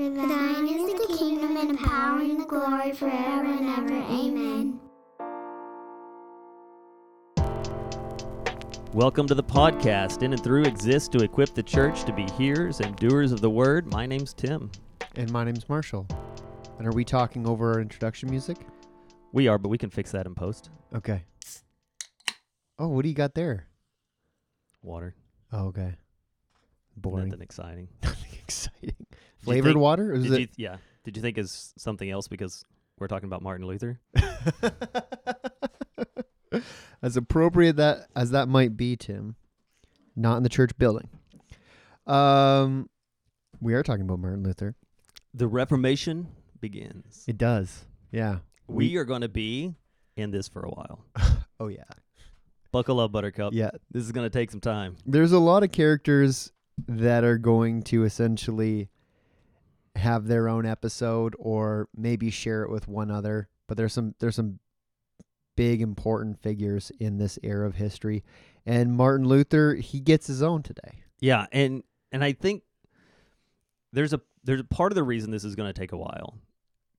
For thine is the kingdom and the power and the glory forever and ever. Amen. Welcome to the podcast. In and Through exists to equip the church to be hearers and doers of the word. My name's Tim. And my name's Marshall. And are we talking over our introduction music? We are, but we can fix that in post. Okay. Oh, what do you got there? Water. Oh, okay. Boring. Nothing exciting. Nothing exciting. Flavored think- water? Is Did it? you, yeah. Did you think is something else because we're talking about Martin Luther? as appropriate that as that might be, Tim, not in the church building. Um, we are talking about Martin Luther. The Reformation begins. It does. Yeah. We are going to be in this for a while. Oh yeah. Buckle up, Buttercup. Yeah. This is going to take some time. There's a lot of characters that are going to essentially have their own episode or maybe share it with one other. But there's some there's some big important figures in this era of history. And Martin Luther, he gets his own today. Yeah, and and I think there's a there's a part of the reason this is going to take a while,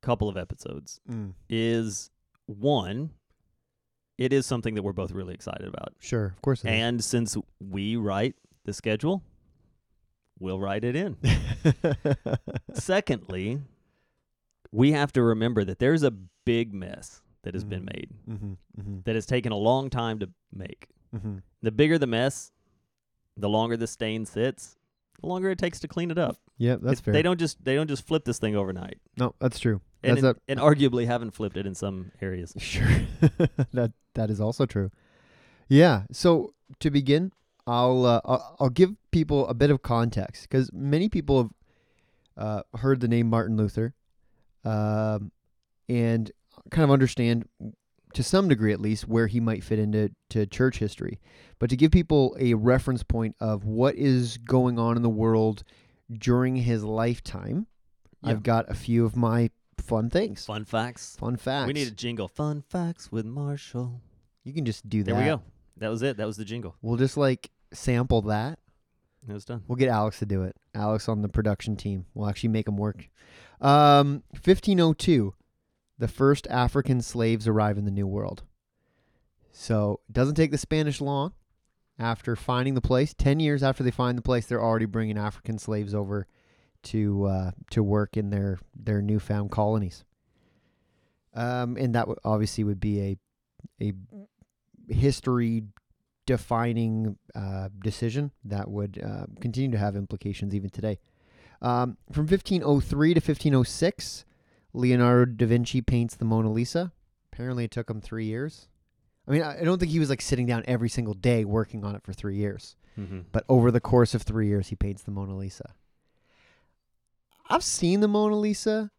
couple of episodes, mm. is one, it is something that we're both really excited about, Sure, of course. it is. and since we write the schedule, we'll write it in. Secondly, we have to remember that there's a big mess that has been Mhm. made mm-hmm, mm-hmm, that has taken a long time to make. mm-hmm. The bigger the mess, the longer the stain sits, the longer it takes to clean it up. Yeah, that's It- fair. They don't just they don't just flip this thing overnight, No, that's true. and That's and, and arguably haven't flipped it in some areas. Sure. that that is also true. Yeah. So to begin, I'll uh, I'll, I'll give people a bit of context because many people have uh, heard the name Martin Luther, um, and kind of understand to some degree at least where he might fit into to church history. But to give people a reference point of what is going on in the world during his lifetime, Yeah. I've got a few of my fun things, Fun facts. fun facts. We need a jingle. Fun facts with Marshall. You can just do that. There we go. That was it. That was the jingle. We'll just like sample that. It was done. We'll get Alex to do it. Alex on the production team. We'll actually make him work. Um, 1502, the first African slaves arrive in the New World. So it doesn't take the Spanish long. After finding the place, 10 years after they find the place, they're already bringing African slaves over to uh, to work in their, their newfound colonies. Um, and that would obviously would be a a history defining uh, decision that would uh, continue to have implications even today. Um, from 1503 to 1506, Leonardo da Vinci paints the Mona Lisa. Apparently, it took him three years. I mean, I don't think he was like sitting down every single day working on it for three years, Mm-hmm. but over the course of three years, he paints the Mona Lisa. I've seen the Mona Lisa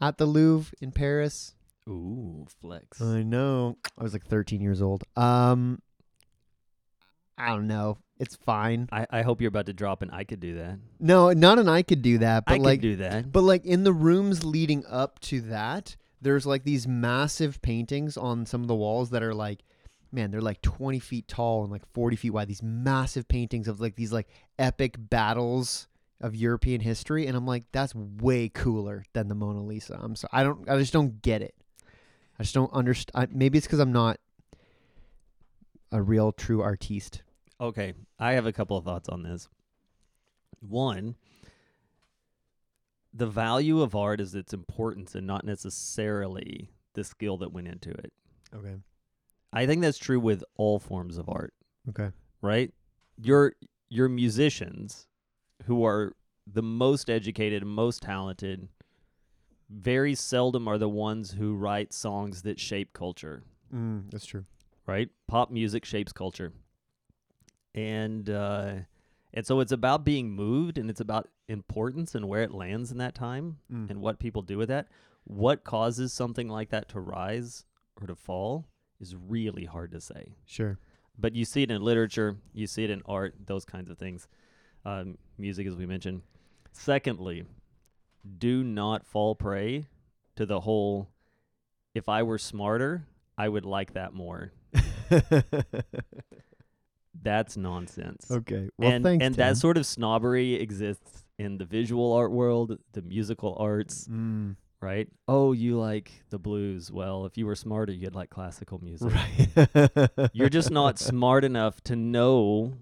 at the Louvre in Paris. Ooh, flex. I know. I was like 13 years old. Um, I don't know. It's fine. I, I hope you're about to drop an I could do that. No, not an I could do that, but I like, could do that. but like in the rooms leading up to that, there's like these massive paintings on some of the walls that are like, man, they're like 20 feet tall and like 40 feet wide. These massive paintings of like these like epic battles of European history, and I'm like, that's way cooler than the Mona Lisa. I'm so I don't, I just don't get it. I just don't understand. Maybe it's because I'm not a real true artiste. Okay, I have a couple of thoughts on this. One, the value of art is its importance and not necessarily the skill that went into it. Okay. I think that's true with all forms of art, Okay. right? Your your musicians who are the most educated and most talented very seldom are the ones who write songs that shape culture. Mm, that's true. right? Pop music shapes culture, and uh, and so it's about being moved, and it's about importance and where it lands in that time, Mm. and what people do with that. What causes something like that to rise or to fall is really hard to say. Sure. But you see it in literature, you see it in art, those kinds of things, um, music, as we mentioned. Secondly, do not fall prey to the whole. If I were smarter, I would like that more. That's nonsense. okay. Well, and thanks. and Tim. that sort of snobbery exists in the visual art world, the musical arts, Mm. right? Oh, you like the blues. Well, if you were smarter, you'd like classical music. Right. You're just not smart enough to know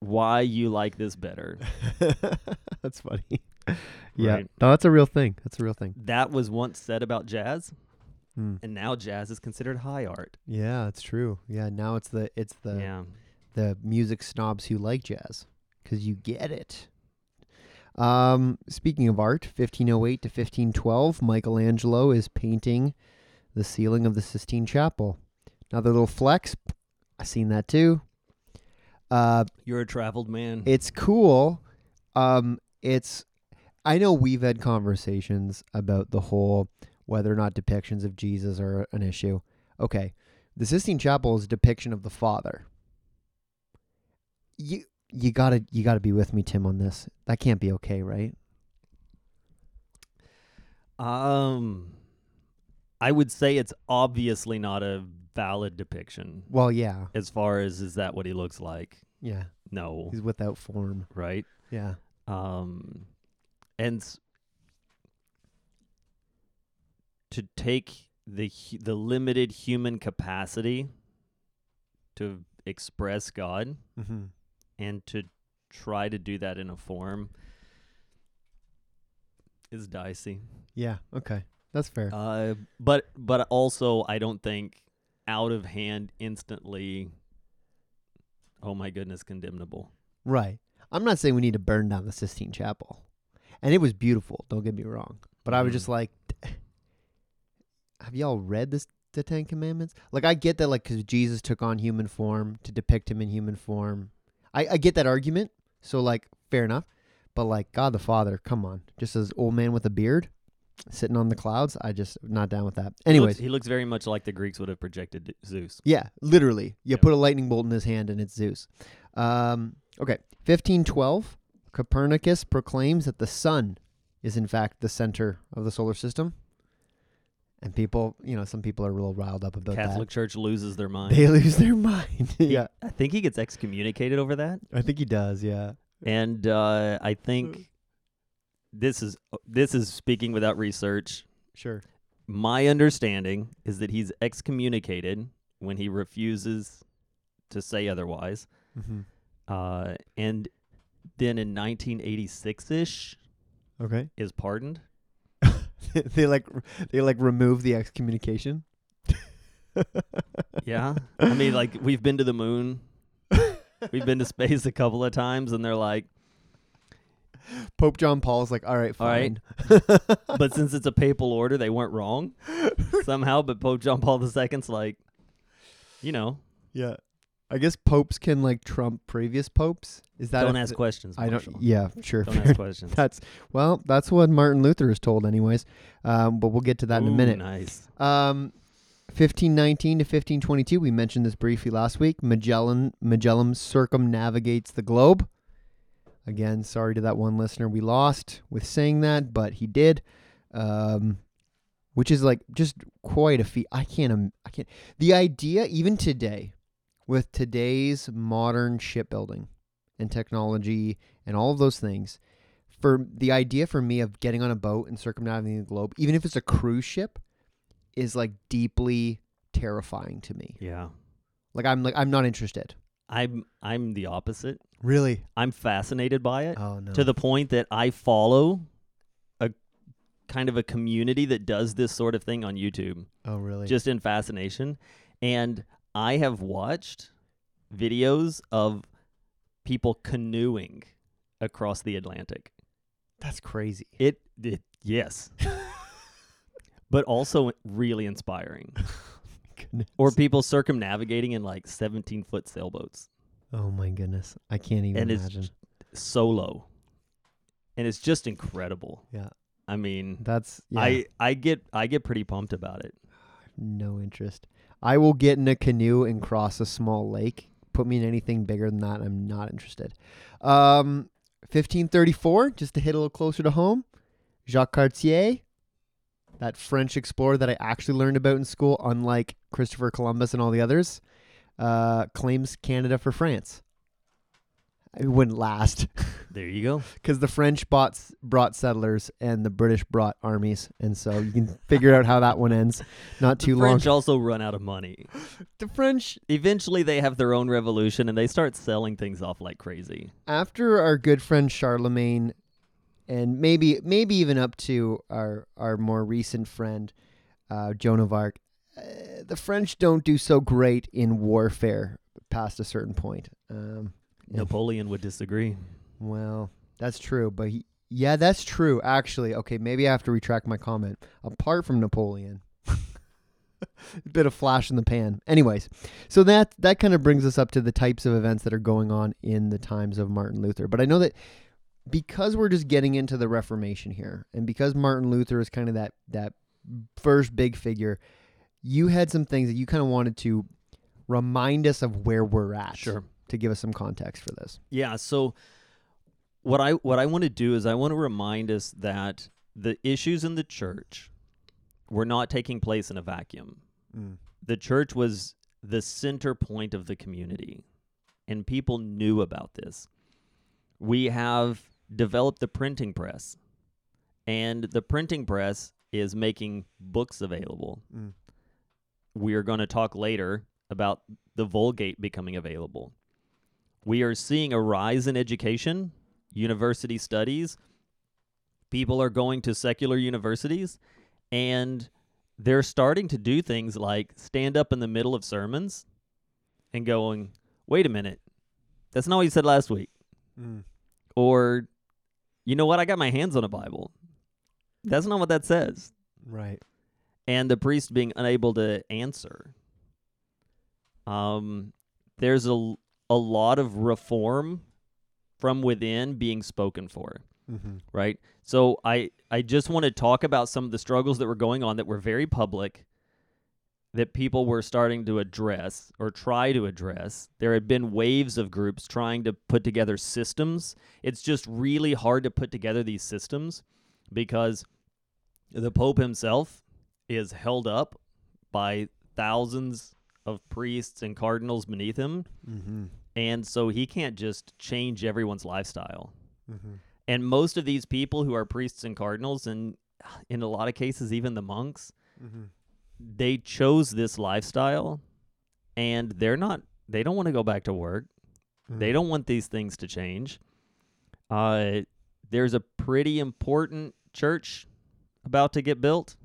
why you like this better. that's funny. Yeah. Right. No, that's a real thing. That's a real thing. That was once said about jazz, Mm. and now jazz is considered high art. Yeah, it's true. Yeah, now it's the it's the yeah. The music snobs who like jazz because you get it. Um, speaking of art, 1508 to 1512, Michelangelo is painting the ceiling of the Sistine Chapel. Another little flex. I seen that too. Uh, You're a traveled man. it's cool. Um, it's I know we've had conversations about the whole whether or not depictions of Jesus are an issue. Okay, the Sistine Chapel is a depiction of the Father. You you gotta you gotta be with me, Tim, on this. That can't be okay, right? um, I would say it's obviously not a valid depiction. Well, yeah, As far as is that what he looks like? yeah. No, He's without form. right? Yeah, Um, and to take the the limited human capacity to express God mm-hmm. And to try to do that in a form is dicey. yeah. Okay, that's fair. Uh, but but also I don't think out of hand instantly. Oh my goodness, condemnable. Right. I'm not saying we need to burn down the Sistine Chapel. And it was beautiful, don't get me wrong. But I was just like have y'all read this the 10 commandments? Like I get that like cuz Jesus took on human form to depict him in human form. I I get that argument. So like fair enough. But like God the Father, come on. Just as old man with a beard sitting on the clouds, I just not down with that. He Anyways, looks, he looks very much like the Greeks would have projected Zeus. yeah, literally. You put a lightning bolt in his hand and it's Zeus. Um, okay, 1512, Copernicus proclaims that the sun is in fact the center of the solar system. And people, you know, some people are real riled up about the Catholic Church loses their mind. They lose their mind. Yeah, I think he gets excommunicated over that, I think he does. Yeah. and uh, I think this is this is speaking without research. Sure. My understanding is that he's excommunicated when he refuses to say otherwise, hmm uh, and then in 1986 ish Okay. is pardoned. they like they like remove the excommunication. Yeah, I mean, like we've been to the moon, we've been to space a couple of times, and they're like, Pope John Paul is like, all right, All right. fine. but since it's a papal order, they weren't wrong somehow. But Pope John Paul II's like, you know, yeah. I guess popes can like trump previous popes. Is that don't ask questions. I Marshall. don't. Yeah, sure. Don't ask questions. That's well. That's what Martin Luther is told, anyways. Um, but we'll get to that in a minute. Nice. Um, fifteen nineteen to fifteen twenty two. We mentioned this briefly last week. Magellan Magellan circumnavigates the globe. Again, sorry to that one listener we lost with saying that, but he did. Um, which is like just quite a feat. I can't. I can't. The idea, even today, with today's modern shipbuilding and technology and all of those things, for the idea for me of getting on a boat and circumnavigating the globe, even if it's a cruise ship, is like deeply terrifying to me. Yeah, Like I'm like I'm not interested. I'm I'm the opposite. Really? I'm fascinated by it Oh no. to the point that I follow a kind of a community that does this sort of thing on YouTube, oh really? just in fascination. And I have watched videos of people canoeing across the Atlantic. that's crazy. It, it yes. but also really inspiring. Goodness. Or people circumnavigating in like 17 foot sailboats oh my goodness, I can't even And it's imagine. solo. And it's just incredible. Yeah, I mean, that's yeah. I I get I get pretty pumped about it. no interest. I will get in a canoe and cross a small lake. Put me in anything bigger than that, I'm not interested. Um, 1534, just to hit a little closer to home. Jacques Cartier, that French explorer that I actually learned about in school, unlike Christopher Columbus and all the others, uh, claims Canada for France. It wouldn't last There you go. because the French bought, brought settlers and the British brought armies, and so you can figure out how that one ends. Not too long. the long. French also run out of money. The French, Eventually, they have their own revolution and they start selling things off like crazy. after our good friend Charlemagne, and maybe maybe even up to our our more recent friend uh, Joan of Arc, uh, the French don't do so great in warfare past a certain point. Um. Napoleon would disagree. Well, that's true, but he, yeah, that's true. Actually, okay, maybe I have to retract my comment. Apart from Napoleon, a bit of flash in the pan. Anyways, so that that kind of brings us up to the types of events that are going on in the times of Martin Luther. But I know that because we're just getting into the Reformation here, and because Martin Luther is kind of that that first big figure, you had some things that you kind of wanted to remind us of where we're at. Sure. To give us some context for this. Yeah. So what I what I want to do is I want to remind us that the issues in the church were not taking place in a vacuum. The church was the center point of the community, and people knew about this. We have developed the printing press, and the printing press is making books available. Mm. We are going to talk later about the Vulgate becoming available. We are seeing a rise in education, university studies. People are going to secular universities and they're starting to do things like stand up in the middle of sermons and going, wait a minute, that's not what you said last week. Or, you know what, I got my hands on a Bible. That's not what that says. Right. And the priest being unable to answer. Um, there's a, a lot of reform from within being spoken for Mm-hmm. right? So I I just want to talk about some of the struggles that were going on that were very public that people were starting to address or try to address. There had been waves of groups trying to put together systems. It's just really hard to put together these systems because the pope himself is held up by thousands of priests and cardinals beneath him Mm-hmm. and so he can't just change everyone's lifestyle. Mm-hmm. And most of these people who are priests and cardinals, and in a lot of cases, even the monks, Mm-hmm. they chose this lifestyle and they're not, they don't want to go back to work. Mm. They don't want these things to change. Uh, there's a pretty important church about to get built,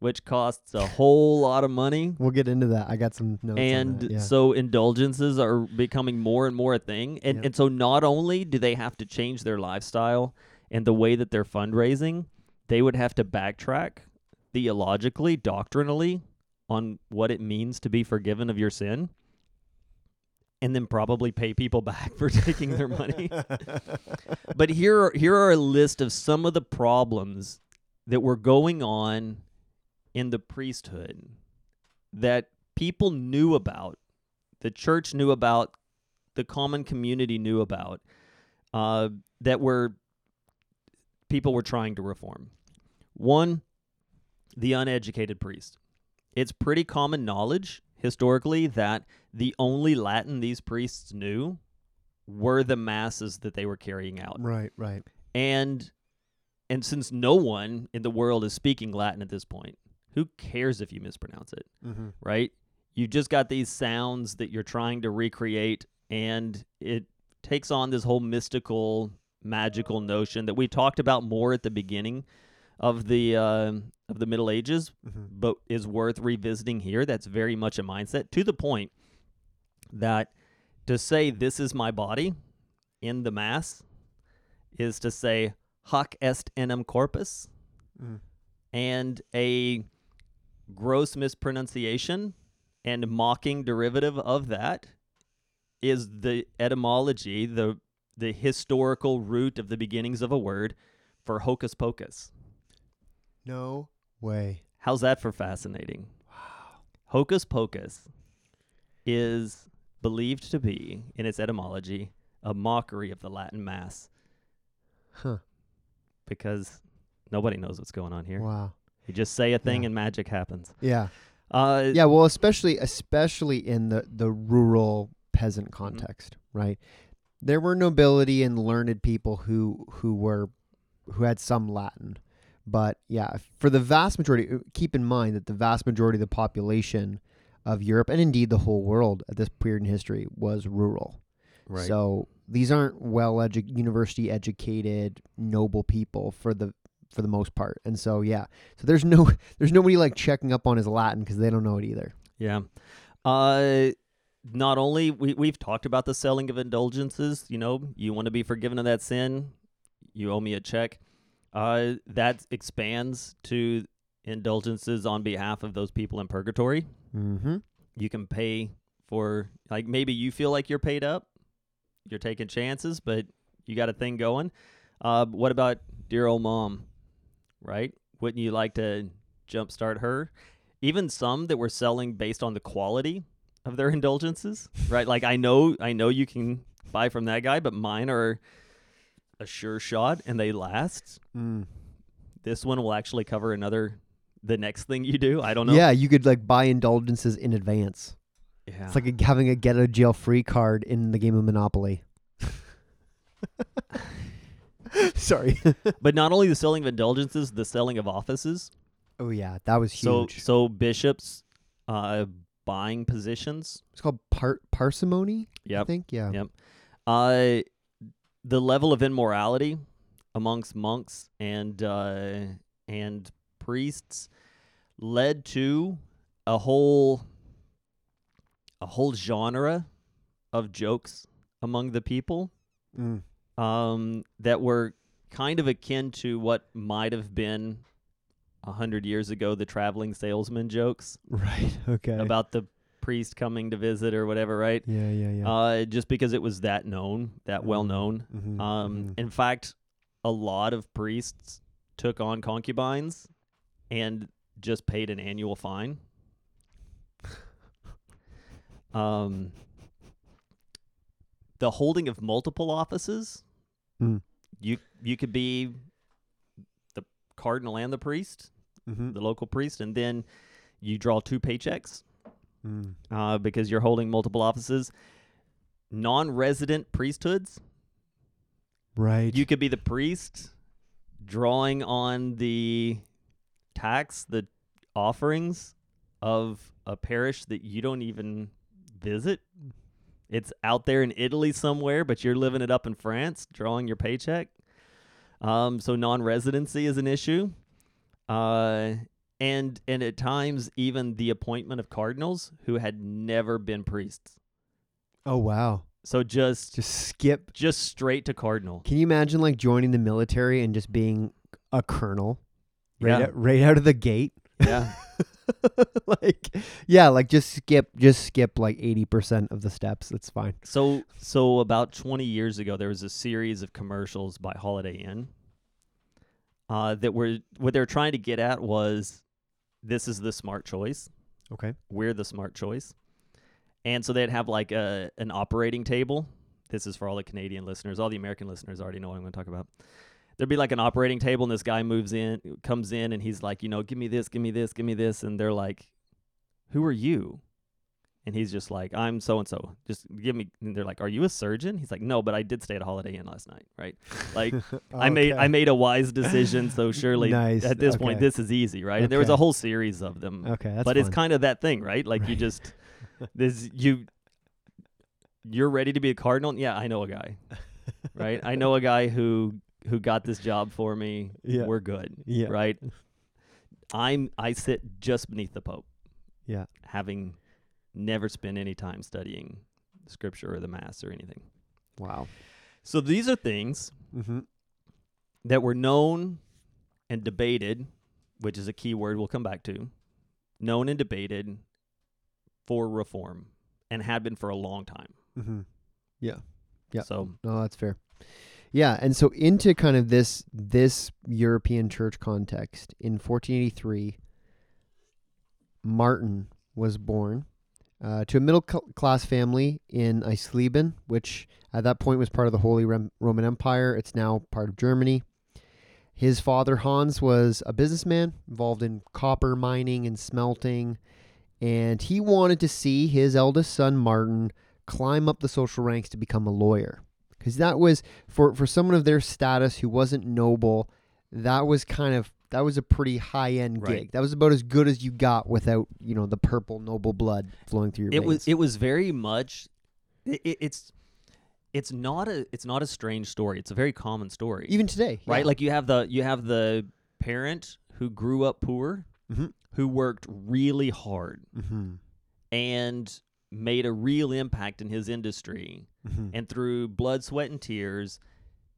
which costs a whole lot of money. We'll get into that. I got some notes. on and that, yeah. so indulgences are becoming more and more a thing and Yep. and so not only do they have to change their lifestyle and the way that they're fundraising they would have to backtrack theologically doctrinally on what it means to be forgiven of your sin and then probably pay people back for taking their money but here are, here are a list of some of the problems that were going on in the priesthood that people knew about, the church knew about, the common community knew about, uh, that were people were trying to reform. One, the uneducated priest. It's pretty common knowledge historically that the only Latin these priests knew were the masses that they were carrying out. right, right. And and since no one in the world is speaking Latin at this point, who cares if you mispronounce it, Mm-hmm. right? You just got these sounds that you're trying to recreate and it takes on this whole mystical magical notion that we talked about more at the beginning of the uh, of the Middle Ages, Mm-hmm. but is worth revisiting here. That's very much a mindset to the point that to say this is my body in the mass is to say hoc est enim corpus Mm. and a gross mispronunciation and mocking derivative of that is the etymology the the historical root of the beginnings of a word for hocus pocus No way. how's that for fascinating Wow. hocus pocus is believed to be in its etymology a mockery of the latin mass Huh. because nobody knows what's going on here Wow. You just say a thing Yeah. and magic happens Yeah. uh Yeah. Well, especially especially in the the rural peasant Mm-hmm. context, right? there were nobility and learned people who who were who had some Latin. But yeah, for the vast majority, uh, keep in mind that the vast majority of the population of Europe and indeed the whole world at this period in history was rural. Right. So these aren't well edu- university educated noble people for the for the most part. And so yeah, so there's no there's nobody like checking up on his Latin because they don't know it either. Yeah. Uh not only we we've talked about the selling of indulgences, you know, you want to be forgiven of that sin, you owe me a check. Uh that expands to indulgences on behalf of those people in purgatory. Mm-hmm. You can pay for like maybe you feel like you're paid up, you're taking chances, but you got a thing going. Uh what about dear old mom? Right? Wouldn't you like to jumpstart her? Even some that were selling based on the quality of their indulgences, right? Like I know, I know you can buy from that guy, but mine are a sure shot and they last. Mm. This one will actually cover another, the next thing you do. I don't know. Yeah, you could like buy indulgences in advance. yeah. It's like a, having a get out of jail free card in the game of Monopoly. Sorry. but not only the selling of indulgences, the selling of offices. oh yeah, that was huge. so bishops, uh, buying positions. it's called par- parsimony. I think. Yeah. Yep. Uh, the level of immorality amongst monks and uh, and priests led to a whole a whole genre of jokes among the people Mm. Um, that were kind of akin to what might have been a hundred years ago the traveling salesman jokes Right. Okay. about the priest coming to visit or whatever, right? yeah. Yeah. Yeah. Uh, just because it was that known, that well known. Mhm, Um, mhm. in fact, a lot of priests took on concubines and just paid an annual fine. um, the holding of multiple offices. Mm. You you could be the cardinal and the priest, Mhm. the local priest, and then you draw two paychecks Mm. uh, because you're holding multiple offices. Non-resident priesthoods. Right. You could be the priest drawing on the tax, the offerings of a parish that you don't even visit. It's out there in Italy somewhere, but you're living it up in France, drawing your paycheck. Um, so non-residency is an issue, uh, and and at times even the appointment of cardinals who had never been priests. oh wow. So just Just skip. just straight to cardinal. Can you imagine like joining the military and just being a colonel? Right, Yeah. out, right out of the gate. Yeah. like yeah, like just skip just skip like 80% of the steps. That's fine. So so about 20 years ago there was a series of commercials by Holiday Inn uh, that were what they were trying to get at was this is the smart choice. Okay. We're the smart choice. And so they'd have like a an operating table. This is for all the Canadian listeners. All the American listeners already know what I'm going to talk about. There'd be like an operating table and this guy moves in comes in and he's like, you know, give me this, give me this, give me this and they're like, "Who are you?" And he's just like, I'm so and so. Just give me. And they're like, Are you a surgeon? He's like, No, but I did stay at a Holiday Inn last night, right? Like, I made I made a wise decision. So surely Nice, at this point, this is easy, right? And there was a whole series of them. Okay, but it's kind of that thing, right? Like you just this you you're ready to be a cardinal. Yeah, I know a guy, right? I know a guy who who got this job for me. Yeah. We're good, Yeah. right? I'm I sit just beneath the Pope Yeah. having never spent any time studying scripture or the mass or anything. Wow. So these are things Mhm. that were known and debated, which is a key word we'll come back to, known and debated for reform and had been for a long time. Mhm. Yeah. Yeah. So No, that's fair. Yeah, and so into kind of this this European church context in 1483, Martin was born uh, to a middle cl- class family in Eisleben, which at that point was part of the Holy Rem- Roman Empire. It's now part of Germany. His father Hans was a businessman involved in copper mining and smelting, and he wanted to see his eldest son Martin climb up the social ranks to become a lawyer. Because that was for for someone of their status who wasn't noble. That was kind of that was a pretty high end Right. gig. That was about as good as you got without you know the purple noble blood flowing through your it veins. was it was very much it, it- it's it's not a it's not a strange story it's a very common story even today, right yeah. like you have the you have the parent who grew up poor Mhm. who worked really hard Mm-hmm. and made a real impact in his industry Mm-hmm. and through blood sweat and tears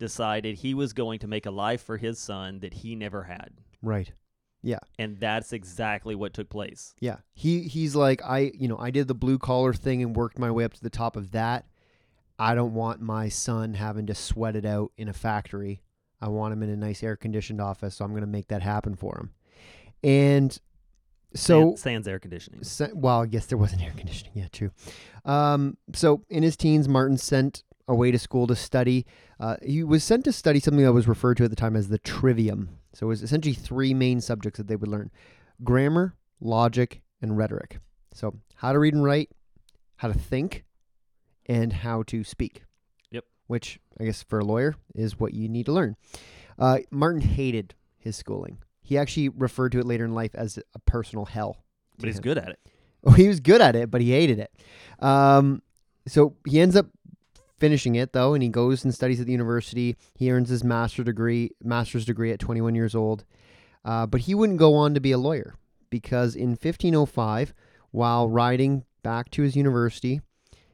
decided he was going to make a life for his son that he never had Right. Yeah. And that's exactly what took place Yeah. He he's like I you know I did the blue collar thing and worked my way up to the top of that. I don't want my son having to sweat it out in a factory. I want him in a nice air conditioned office, so I'm going to make that happen for him. And so Sans- air conditioning Se- well, I guess there wasn't air conditioning. Yeah, true. Um, so in his teens, Martin sent away to school to study. Uh, he was sent to study something that was referred to at the time as the trivium. So it was essentially three main subjects that they would learn: grammar, logic, and rhetoric. So how to read and write, how to think, and how to speak. Yep. Which I guess for a lawyer is what you need to learn. Uh, Martin hated his schooling. He actually referred to it later in life as a personal hell. but he's him. good at it Oh, he was good at it, but he hated it. Um, so he ends up finishing it though, and he goes and studies at the university. He earns his master degree, master's degree at 21 years old. Uh, but he wouldn't go on to be a lawyer because in 1505, while riding back to his university,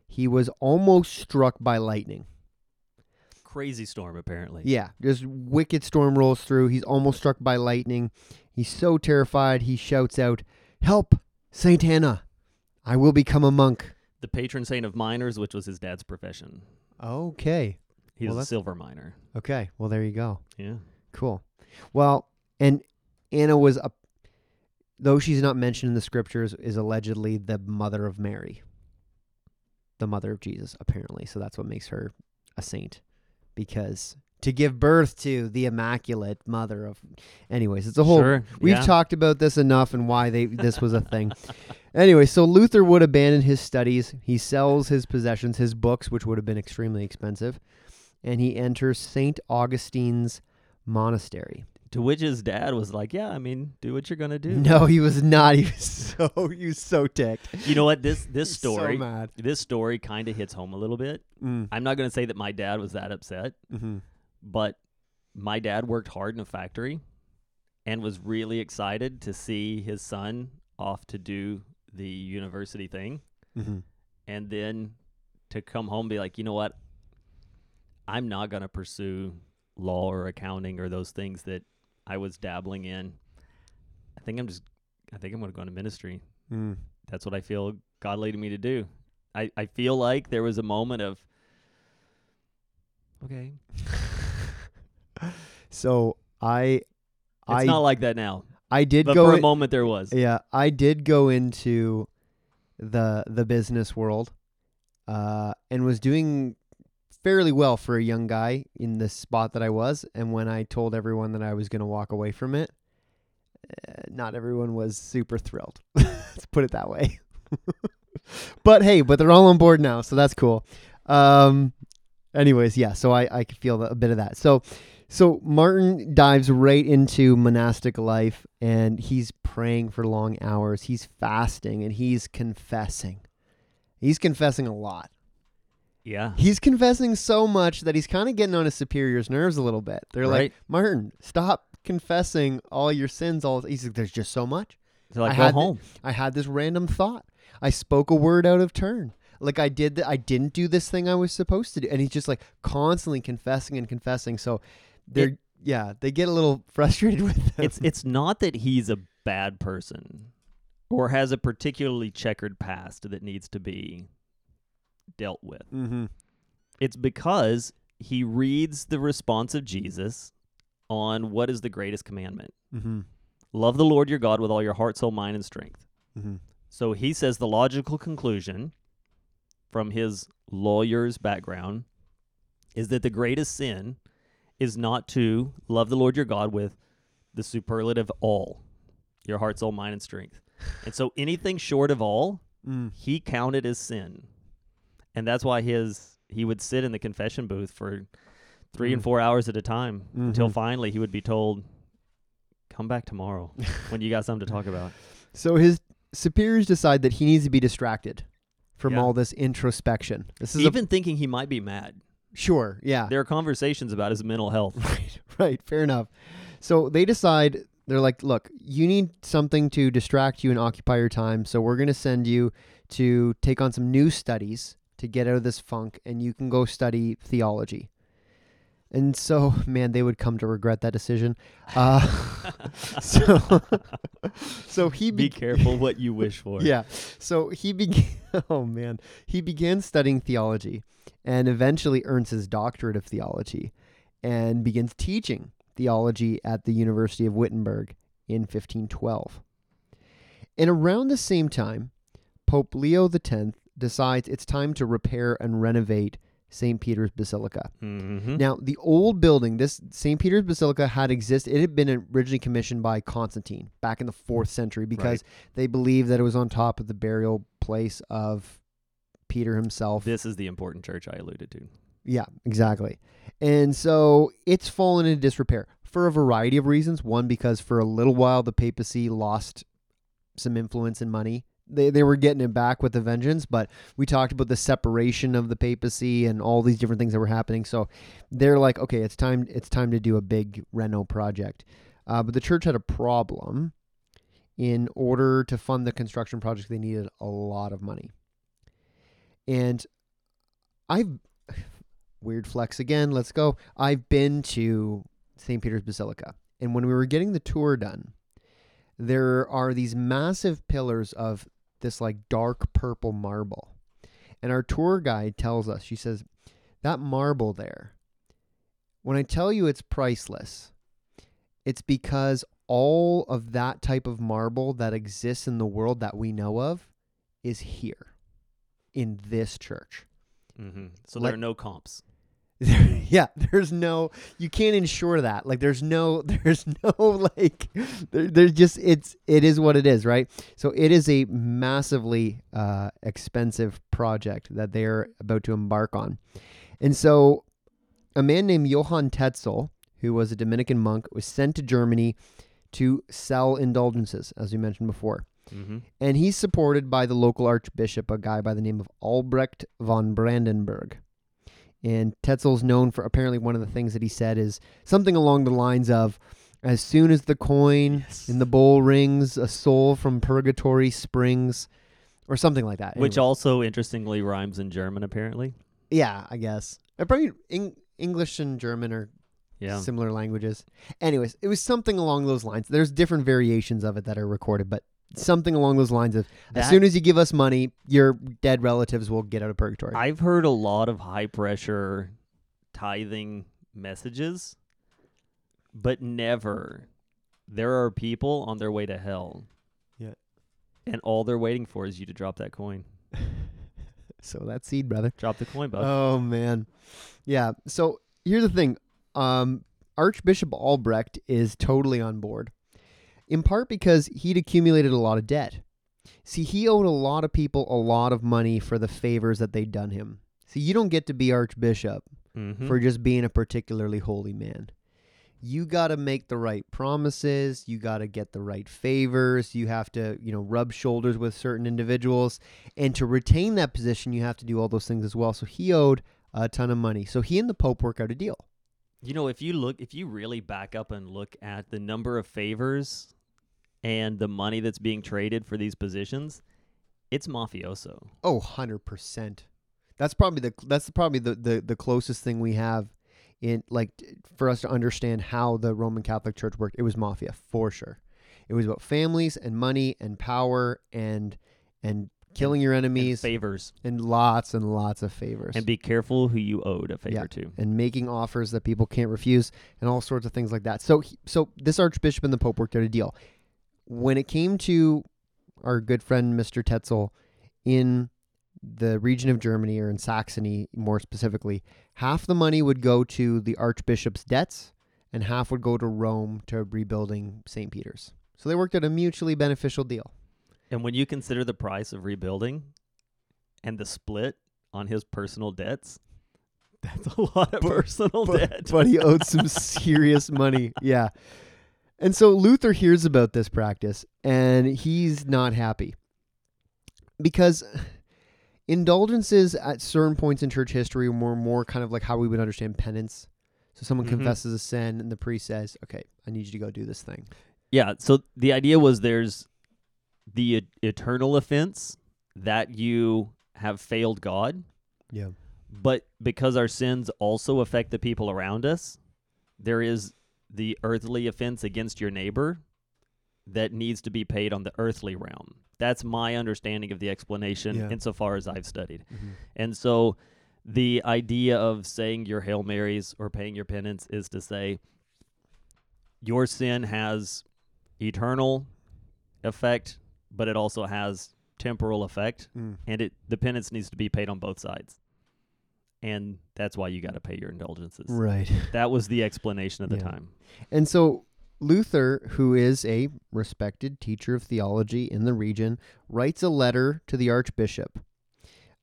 he was almost struck by lightning. Crazy storm apparently Yeah, just wicked storm rolls through. He's almost struck by lightning. He's so terrified, he shouts out, "Help, Saint Anna! I will become a monk." the patron saint of miners which was his dad's profession Okay. he Well, was a silver miner Okay. Well, there you go. yeah Cool. Well, and Anna was a, though she's not mentioned in the scriptures, is allegedly the mother of Mary, the mother of Jesus, apparently. So that's what makes her a saint, because to give birth to the immaculate mother of. Anyways, it's a whole. sure We've yeah. talked about this enough and why they this was a thing. anyway, so Luther would abandon his studies. He sells his possessions, his books, which would have been extremely expensive, and he enters Saint Augustine's monastery. To which his dad was like yeah i mean do what you're gonna do No, he was not. He was so he was so ticked. you know what this this So story mad. this story kind of hits home a little bit Mm, i'm not gonna say that my dad was that upset hmm but my dad worked hard in a factory and was really excited to see his son off to do the university thing hmm and then to come home and be like, you know what? I'm not going to pursue law or accounting or those things that I was dabbling in. I think I'm just, I think I'm going to go into ministry. Mm. That's what I feel God leading me to do. I, I feel like there was a moment of, okay, So I, it's I, not like that now. I did But go. for a in- moment there was. Yeah, I did go into the the business world, uh, and was doing fairly well for a young guy in the spot that I was. And when I told everyone that I was going to walk away from it, uh, not everyone was super thrilled. Let's put it that way. but hey, but they're all on board now, so that's cool. Um, anyways, yeah. So I I could feel a bit of that. So. So Martin dives right into monastic life and he's praying for long hours. He's fasting and he's confessing. He's confessing a lot. Yeah. He's confessing so much that he's kind of getting on his superior's nerves a little bit. They're like, "Martin, stop confessing all your sins all he's like there's just so much. So like, I go had home. I had this random thought. I spoke a word out of turn. Like I did that I didn't do this thing I was supposed to do. And he's just like constantly confessing and confessing. So they're yeah, they get a little frustrated with him. it's it's not that he's a bad person or has a particularly checkered past that needs to be dealt with. mm-hmm. It's because he reads the response of Jesus on what is the greatest commandment. Mm-hmm. Love the Lord your God with all your heart, soul, mind, and strength. Mm-hmm. So he says the logical conclusion from his lawyer's background is that the greatest sin is not to love the Lord your God with the superlative all, your heart, soul, mind, and strength. and so anything short of all, Mm. he counted as sin. And that's why his he would sit in the confession booth for 3 and Mm. 4 hours at a time until Mhm. finally he would be told come back tomorrow when you got something to talk about. So his superiors decide that he needs to be distracted from Yeah. all this introspection. This is Even thinking he might be mad. sure, yeah. There are conversations about his mental health. Right, right, fair enough. So they decide they're like, look, you need something to distract you and occupy your time, so we're going to send you to take on some new studies to get out of this funk and you can go study theology. And so, man, they would come to regret that decision. Uh, so, so he Be be- careful what you wish for. yeah. So he began. Oh man, he began studying theology, and eventually earns his doctorate of theology, and begins teaching theology at the University of Wittenberg in 1512. And around the same time, Pope Leo X decides it's time to repair and renovate St. Peter's Basilica. hmm Now, the old building, this St. Peter's Basilica had existed. It had been originally commissioned by Constantine back in the fourth century because they believed that it was on top of the burial place of Peter himself. This is the important church I alluded to. Yeah, exactly. And so it's fallen into disrepair for a variety of reasons. One, because for a little while the papacy lost some influence and money. They, they were getting it back with a vengeance, but we talked about the separation of the papacy and all these different things that were happening. So they're like, okay, it's time it's time to do a big reno project. Uh, but the church had a problem. In order to fund the construction project, they needed a lot of money. And I've weird flex again. Let's go. I've been to St. Peter's Basilica, and when we were getting the tour done, there are these massive pillars of this like dark purple marble, and our tour guide tells us, she says, that marble there. When I tell you it's priceless, it's because all of that type of marble that exists in the world that we know of is here in this church. hmm So Like- there are no comps. yeah, there's no you can't ensure that. Like there's no there's no like there, there's just it's it is what it is, right? So it is a massively uh expensive project that they're about to embark on. And so a man named Johann Tetzel, who was a Dominican monk, was sent to Germany to sell indulgences, as we mentioned before. hmm And he's supported by the local archbishop, a guy by the name of Albrecht von Brandenburg. And Tetzel's known for apparently one of the things that he said is something along the lines of as soon as the coin Yes. in the bowl rings, a soul from purgatory springs, or something like that. Which Anyway. also interestingly rhymes in German, apparently. yeah, I guess. Probably Eng- English and German are Yeah. similar languages. Anyways, it was something along those lines. There's different variations of it that are recorded, but something along those lines of as soon as you give us money, your dead relatives will get out of purgatory. I've heard a lot of high pressure tithing messages, but never. There are people on their way to hell. Yeah. And all they're waiting for is you to drop that coin. so that seed, brother. Drop the coin, bud. Oh man, yeah. So here's the thing: um, Archbishop Albrecht is totally on board, in part because he'd accumulated a lot of debt. See, he owed a lot of people a lot of money for the favors that they'd done him. See, you don't get to be archbishop Mhm. for just being a particularly holy man. You got to make the right promises. You got to get the right favors. You have to, you know, rub shoulders with certain individuals. And to retain that position, you have to do all those things as well. So he owed a ton of money. So he and the Pope work out a deal. You know, if you look, if you really back up and look at the number of favors and the money that's being traded for these positions, it's mafioso. Oh, 100%. That's probably the that's probably the, the, the closest thing we have in like for us to understand how the Roman Catholic Church worked. It was mafia for sure. It was about families and money and power and and killing your And enemies favors. and lots and lots of favors And be careful who you owed a favor Yeah. to. and making offers that people can't refuse and all sorts of things like that. So so this archbishop and the pope worked out a deal. When it came to our good friend Mr. Tetzel in the region of Germany or in Saxony more specifically, half the money would go to the archbishop's debts and half would go to Rome to rebuilding St. Peter's. So they worked out a mutually beneficial deal. And when you consider the price of rebuilding and the split on his personal debts, That's a lot of But- personal debt. but he owed some serious money. Yeah. And so Luther hears about this practice and he's not happy because indulgences at certain points in church history were more kind of like how we would understand penance. So someone Mhm. confesses a sin and the priest says, "Okay, I need you to go do this thing." Yeah. So the idea was there's the e- eternal offense that you have failed God, Yeah. but because our sins also affect the people around us, there is the earthly offense against your neighbor that needs to be paid on the earthly realm. That's my understanding of the explanation Yeah. insofar as I've studied. And so the idea of saying your Hail Marys or paying your penance is to say your sin has eternal effect, but it also has temporal effect, Mm. and it the penance needs to be paid on both sides. And that's why you got to pay your indulgences. Right. That was the explanation at the Yeah. time. And so Luther, who is a respected teacher of theology in the region, writes a letter to the archbishop.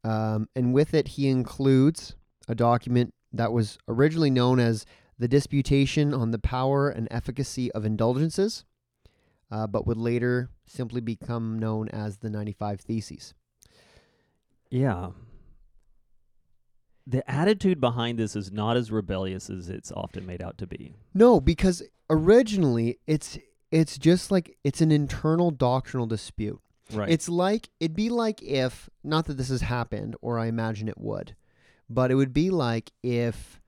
Um, and with it, he includes a document that was originally known as the Disputation on the Power and Efficacy of Indulgences, uh, but would later simply become known as the 95 Theses. Yeah. The attitude behind this is not as rebellious as it's often made out to be. No, because originally it's it's just like it's an internal doctrinal dispute. Right. It's like it'd be like if not that this has happened or I imagine it would, but it would be like if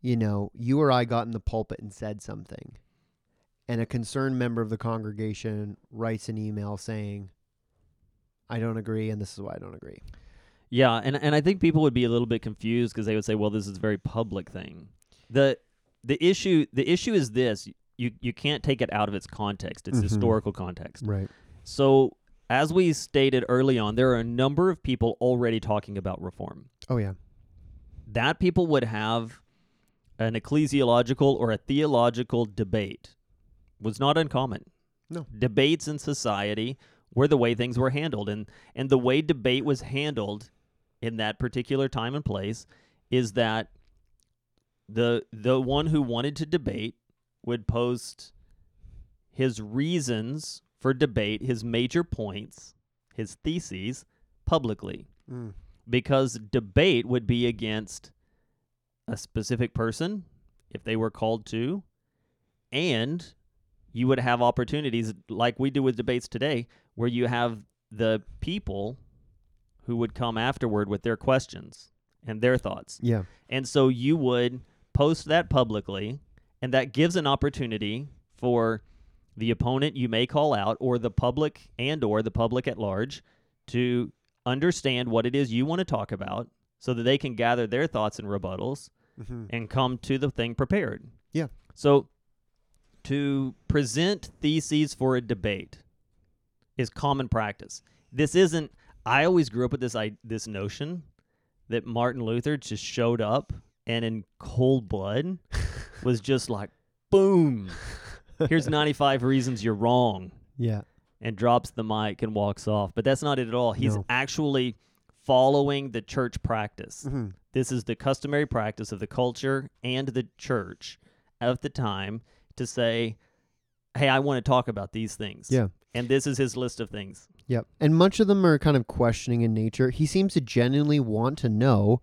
you know, you or I got in the pulpit and said something and a concerned member of the congregation writes an email saying I don't agree and this is why I don't agree. Yeah, and and I think people would be a little bit confused because they would say, "Well, this is a very public thing." the The issue the issue is this: you you can't take it out of its context, its Mhm. historical context. Right. So, as we stated early on, there are a number of people already talking about reform. Oh yeah. That people would have an ecclesiological or a theological debate was not uncommon. No. Debates in society were the way things were handled, and and the way debate was handled in that particular time and place is that the the one who wanted to debate would post his reasons for debate, his major points, his theses publicly Mm. because debate would be against a specific person if they were called to and you would have opportunities like we do with debates today where you have the people who would come afterward with their questions and their thoughts Yeah. and so you would post that publicly, and that gives an opportunity for the opponent you may call out or the public and or the public at large to understand what it is you want to talk about so that they can gather their thoughts and rebuttals Mm-hmm. and come to the thing prepared. Yeah. So to present theses for a debate is common practice. This isn't I always grew up with this I, this notion that Martin Luther just showed up and in cold blood was just like boom. Here's 95 reasons you're wrong Yeah. and drops the mic and walks off. But that's not it at all. He's No. actually following the church practice. Mm-hmm. This is the customary practice of the culture and the church of the time to say, hey, I want to talk about these things. Yeah. And this is his list of things. Yep. And much of them are kind of questioning in nature. He seems to genuinely want to know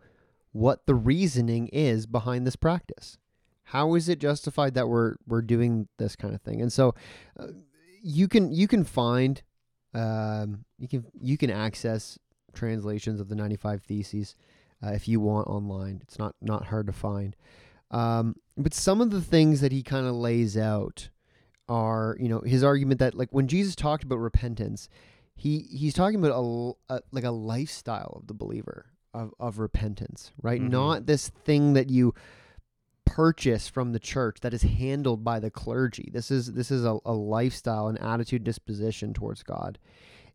what the reasoning is behind this practice. How is it justified that we're we're doing this kind of thing? And so uh, you can you can find um, you can you can access translations of the 95 theses uh, if you want online. It's not not hard to find. Um, but some of the things that he kind of lays out are, you know, his argument that like when Jesus talked about repentance, he he's talking about a, a- like a lifestyle of the believer of of repentance, right? Mhm. Not this thing that you purchase from the church that is handled by the clergy. This is this is a, a lifestyle, an attitude, disposition towards God.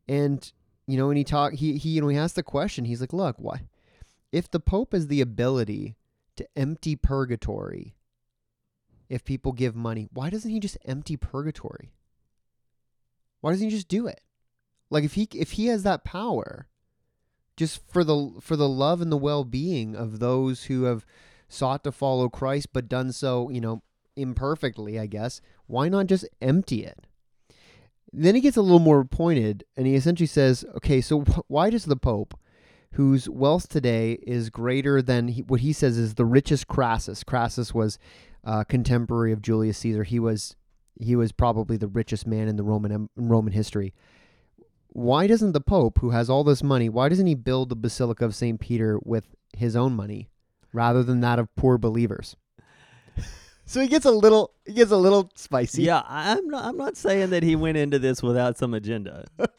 And you know, when he talk he he you know he asked the question, he's like, look, why if the Pope has the ability to empty purgatory if people give money, why doesn't he just empty purgatory? Why doesn't he just do it? Like if he if he has that power just for the for the love and the well-being of those who have sought to follow Christ but done so, you know, imperfectly, I guess. Why not just empty it? Then he gets a little more pointed and he essentially says, "Okay, so wh- why does the pope whose wealth today is greater than he, what he says is the richest Crassus. Crassus was uh, contemporary of Julius Caesar. He was he was probably the richest man in the Roman Roman history. Why doesn't the Pope, who has all this money, why doesn't he build the Basilica of St. Peter with his own money rather than that of poor believers? so he gets a little he gets a little spicy. Yeah, I- I'm not. I'm not saying that he went into this without some agenda.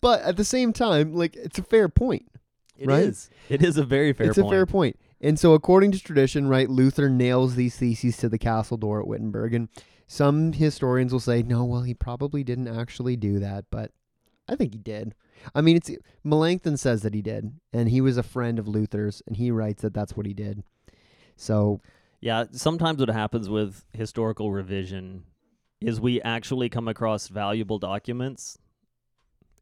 But at the same time, like it's a fair point. It Right? is. It is a very fair point. it's point. a fair point. And so, according to tradition, right, Luther nails these theses to the castle door at Wittenberg. And some historians will say, no, well, he probably didn't actually do that, but I think he did. I mean, it's Melanchthon says that he did, and he was a friend of Luther's, and he writes that that's what he did. So, Yeah, sometimes what happens with historical revision is we actually come across valuable documents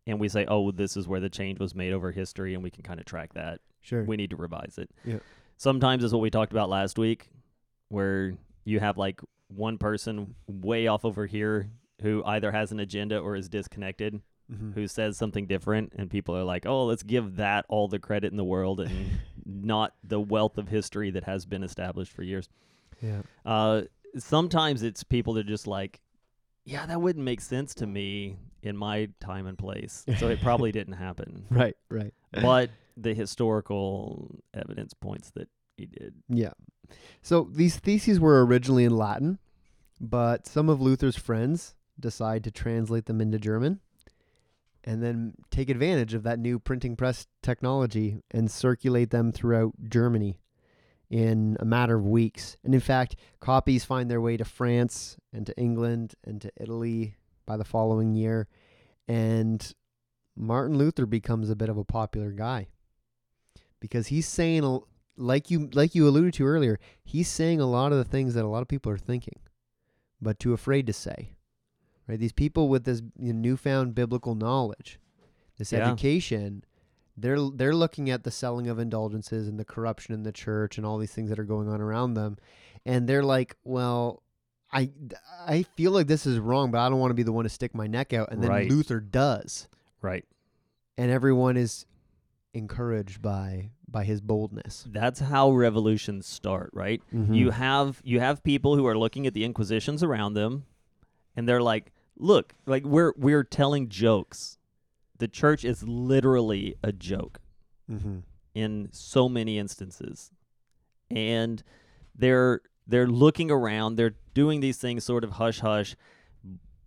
and we say, oh, this is where the change was made over history, and we can kind of track that. sure. We need to revise it. Yeah. Sometimes it's what we talked about last week, where you have like one person way off over here who either has an agenda or is disconnected, Mhm. who says something different, and people are like, oh, let's give that all the credit in the world and not the wealth of history that has been established for years. Yeah. Uh, sometimes it's people that are just like, yeah, that wouldn't make sense to me in my time and place. So it probably didn't happen. Right, right. But the historical evidence points that he did. Yeah. So these theses were originally in Latin, but some of Luther's friends decide to translate them into German and then take advantage of that new printing press technology and circulate them throughout Germany in a matter of weeks. And in fact, copies find their way to France and to England and to Italy by the following year. And Martin Luther becomes a bit of a popular guy because he's saying like you like you alluded to earlier, he's saying a lot of the things that a lot of people are thinking, but too afraid to say. Right? These people with this newfound biblical knowledge, this Yeah. education, they're they're looking at the selling of indulgences and the corruption in the church and all these things that are going on around them, and they're like, well. I, I feel like this is wrong, but I don't want to be the one to stick my neck out. And then Right. Luther does, Right. and everyone is encouraged by by his boldness. That's how revolutions start, right? Mm-hmm. You have you have people who are looking at the inquisitions around them and they're like, "Look, like we're we're telling jokes. The church is literally a joke." mm-hmm. in so many instances. And they're they're looking around, they're doing these things sort of hush hush,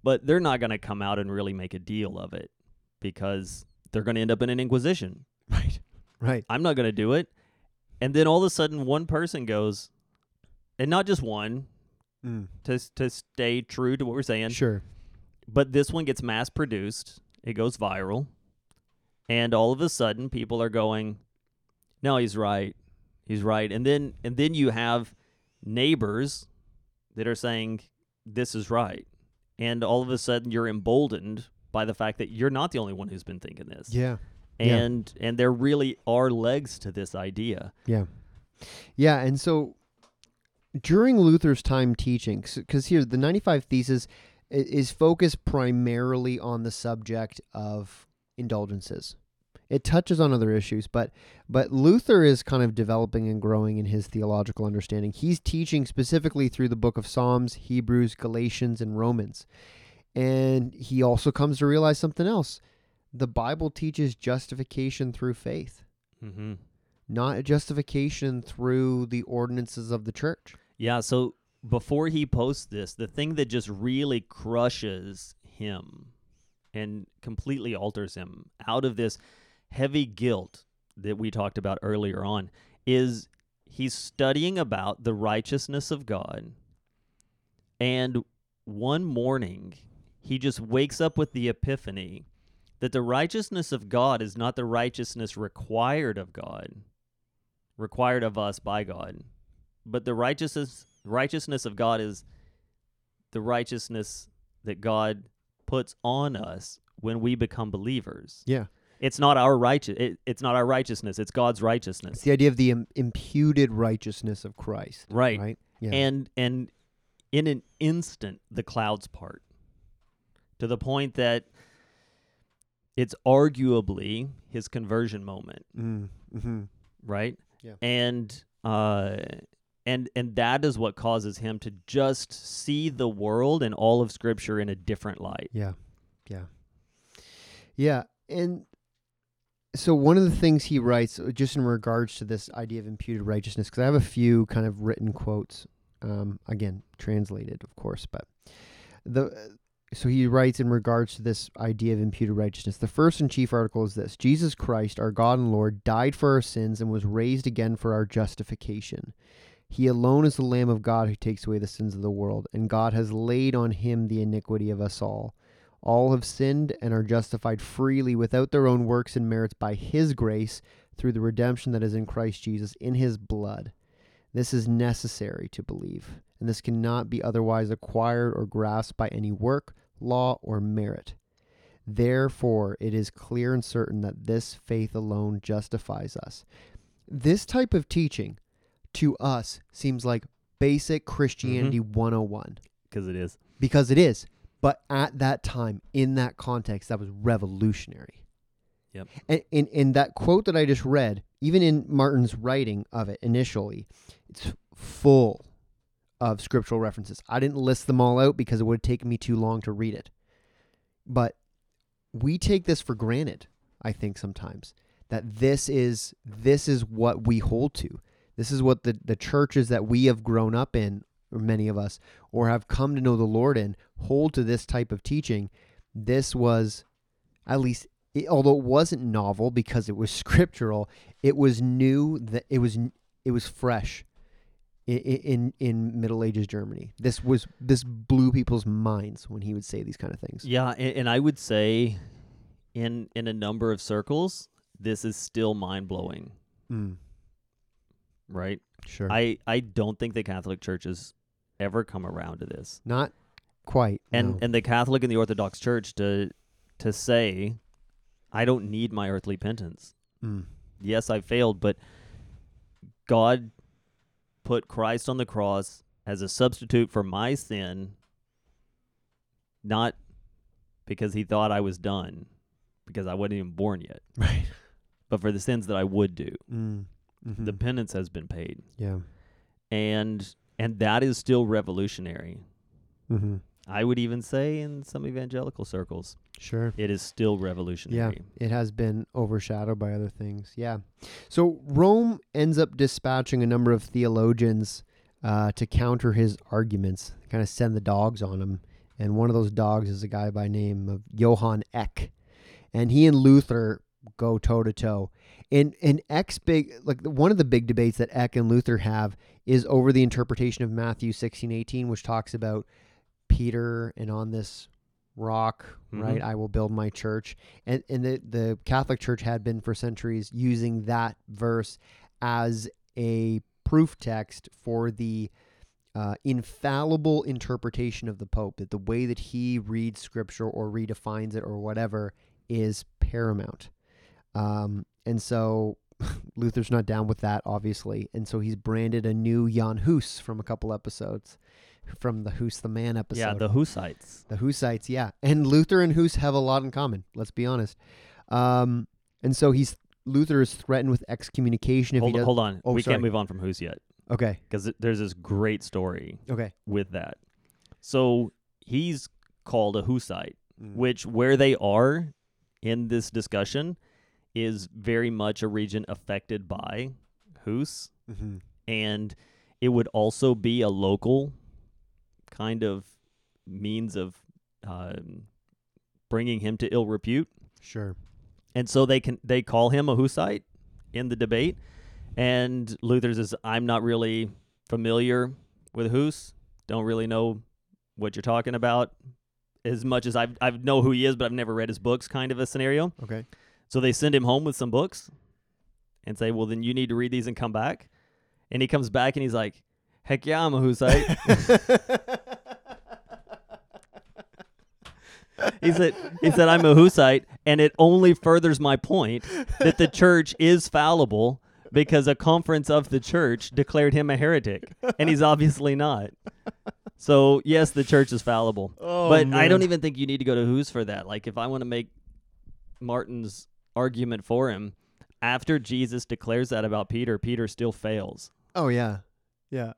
but they're not going to come out and really make a deal of it because they're going to end up in an inquisition. Right. Right. I'm not going to do it. And then all of a sudden one person goes and not just one Mm. to to stay true to what we're saying, Sure. but this one gets mass produced. It goes viral. And all of a sudden people are going, "No, he's right. He's right." And then and then you have neighbors that are saying this is right. And all of a sudden you're emboldened by the fact that you're not the only one who's been thinking this. Yeah. yeah. And and there really are legs to this idea. Yeah. Yeah. And so during Luther's time teaching, because here the 95 Thesis i- is focused primarily on the subject of indulgences. It touches on other issues, but but Luther is kind of developing and growing in his theological understanding. He's teaching specifically through the book of Psalms, Hebrews, Galatians, and Romans. And he also comes to realize something else. The Bible teaches justification through faith Mm-hmm. not a justification through the ordinances of the church. Yeah, so before he posts this, the thing that just really crushes him and completely alters him out of this heavy guilt that we talked about earlier on is he's studying about the righteousness of God. And one morning, he just wakes up with the epiphany that the righteousness of God is not the righteousness required of God, required of us by God, but the righteousness righteousness of God is the righteousness that God puts on us when we become believers. Yeah. It's not our righteous. It, it's not our righteousness. It's God's righteousness. It's the idea of the Im- imputed righteousness of Christ. Right. Right. Yeah. And and in an instant, the clouds part to the point that it's arguably his conversion moment. mm, hmm right? Yeah. And uh and and that is what causes him to just see the world and all of scripture in a different light. Yeah. Yeah. Yeah. And so one of the things he writes, uh, just in regards to this idea of imputed righteousness, because I have a few kind of written quotes, um, again translated, of course, but the so he writes in regards to this idea of imputed righteousness. The first and chief article is this: Jesus Christ, our God and Lord, died for our sins and was raised again for our justification. He alone is the Lamb of God who takes away the sins of the world, and God has laid on him the iniquity of us all. All have sinned and are justified freely without their own works and merits by His grace through the redemption that is in Christ Jesus in His blood. This is necessary to believe, and this cannot be otherwise acquired or grasped by any work, law, or merit. Therefore, it is clear and certain that this faith alone justifies us. This type of teaching to us seems like basic Christianity mm-hmm. 101 Because it is. because it is. But at that time, in that context, that was revolutionary. Yep. And in, in that quote that I just read, even in Martin's writing of it initially, it's full of scriptural references. I didn't list them all out because it would take me too long to read it. But we take this for granted, I think sometimes, that this is this is what we hold to. This is what the, the churches that we have grown up in, or many of us, or have come to know the Lord in, hold to this type of teaching. This was, at least, it, although it wasn't novel because it was scriptural, it was new. That it was it was fresh. In, in in Middle Ages Germany, this was this blew people's minds when he would say these kind of things. Yeah, and, and I would say in in a number of circles, this is still mind blowing, Mm, right? sure, I, I don't think the Catholic Church has ever come around to this. not quite. And no. and the Catholic and the Orthodox Church to to say, I don't need my earthly penance. Mm, yes, I failed, but God put Christ on the cross as a substitute for my sin, not because he thought I was done, because I wasn't even born yet, right. but for the sins that I would do. Mm, The mhm, penance has been paid. yeah. And and that is still revolutionary. Mm-hmm. I would even say in some evangelical circles, Sure. it is still revolutionary. Yeah, It has been overshadowed by other things. Yeah. So Rome ends up dispatching a number of theologians uh, to counter his arguments, kind of send the dogs on him. And one of those dogs is a guy by name of Johann Eck. And he and Luther go toe to toe. And and Eck's big like one of the big debates that Eck and Luther have is over the interpretation of Matthew 16, 18, which talks about Peter and on this rock, right, Mhm. I will build my church and and the the Catholic Church had been for centuries using that verse as a proof text for the uh, infallible interpretation of the Pope. That the way that he reads Scripture or redefines it or whatever is paramount. Um, and so Luther's not down with that, obviously, and so he's branded a new Jan Hus from a couple episodes, from the Hus the Man episode. Yeah, the Hussites. The Hussites, yeah. And Luther and Hus have a lot in common, let's be honest. Um, and so he's Luther is threatened with excommunication if Hold, he does. hold on. Oh, we sorry. can't move on from Hus yet Okay, because there's this great story okay. with that. So he's called a Hussite, Mm. which where they are in this discussion is very much a region affected by Hus, Mhm. and it would also be a local kind of means of um, bringing him to ill repute. Sure. And so they can they call him a Hussite in the debate. And Luther says, I'm not really familiar with Hus. Don't really know what you're talking about as much as I've I know who he is, but I've never read his books, kind of a scenario. Okay. So they send him home with some books and say, Well then you need to read these and come back. And he comes back and he's like, Heck yeah, I'm a Hussite. Eh? he said he said I'm a Hussite and it only furthers my point that the church is fallible because a conference of the church declared him a heretic, and he's obviously not. So yes, the church is fallible, Oh, but I don't even think you need to go to Hus for that. Like if I want to make Martin's argument for him, after Jesus declares that about Peter, Peter still fails. Oh yeah, yeah.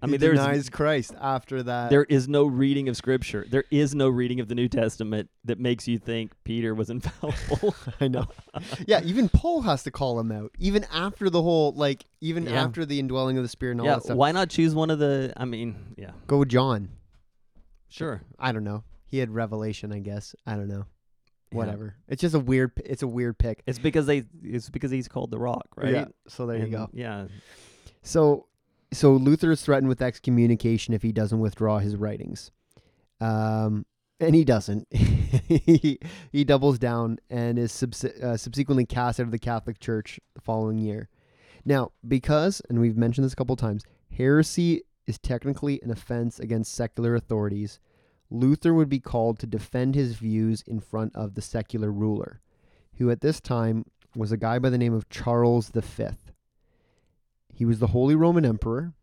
I He mean, there's denies Christ after that. there is no reading of Scripture. There is no reading of the New Testament that makes you think Peter was infallible. I know. yeah, even Paul has to call him out, even after the whole like, even Yeah. after the indwelling of the Spirit and all yeah, that stuff. why not choose one of the? I mean, yeah, Go with John. sure. I don't know. He had revelation, I guess. I don't know. Yeah. Whatever. It's just a weird. It's a weird pick. It's because they. It's because he's called the Rock, right? Yeah. So there you go. Yeah, So, so Luther is threatened with excommunication if he doesn't withdraw his writings, um, and he doesn't. he he doubles down and is subs- uh, subsequently cast out of the Catholic Church the following year. Now, because and we've mentioned this a couple times, heresy is technically an offense against secular authorities. Luther would be called to defend his views in front of the secular ruler, who at this time was a guy by the name of Charles V. He was the Holy Roman Emperor,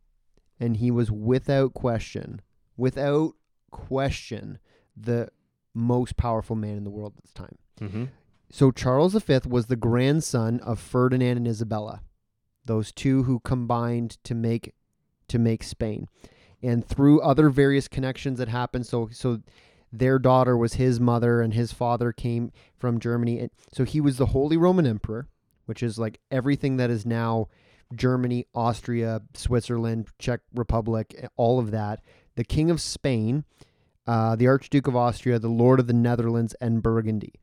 and he was without question, without question, the most powerful man in the world at this time. mm-hmm. So Charles V was the grandson of Ferdinand and Isabella, those two who combined to make to make Spain. And through other various connections that happened, so so their daughter was his mother and his father came from Germany. And so he was the Holy Roman Emperor, which is like everything that is now Germany, Austria, Switzerland, Czech Republic, all of that. The King of Spain, uh, the Archduke of Austria, the Lord of the Netherlands, and Burgundy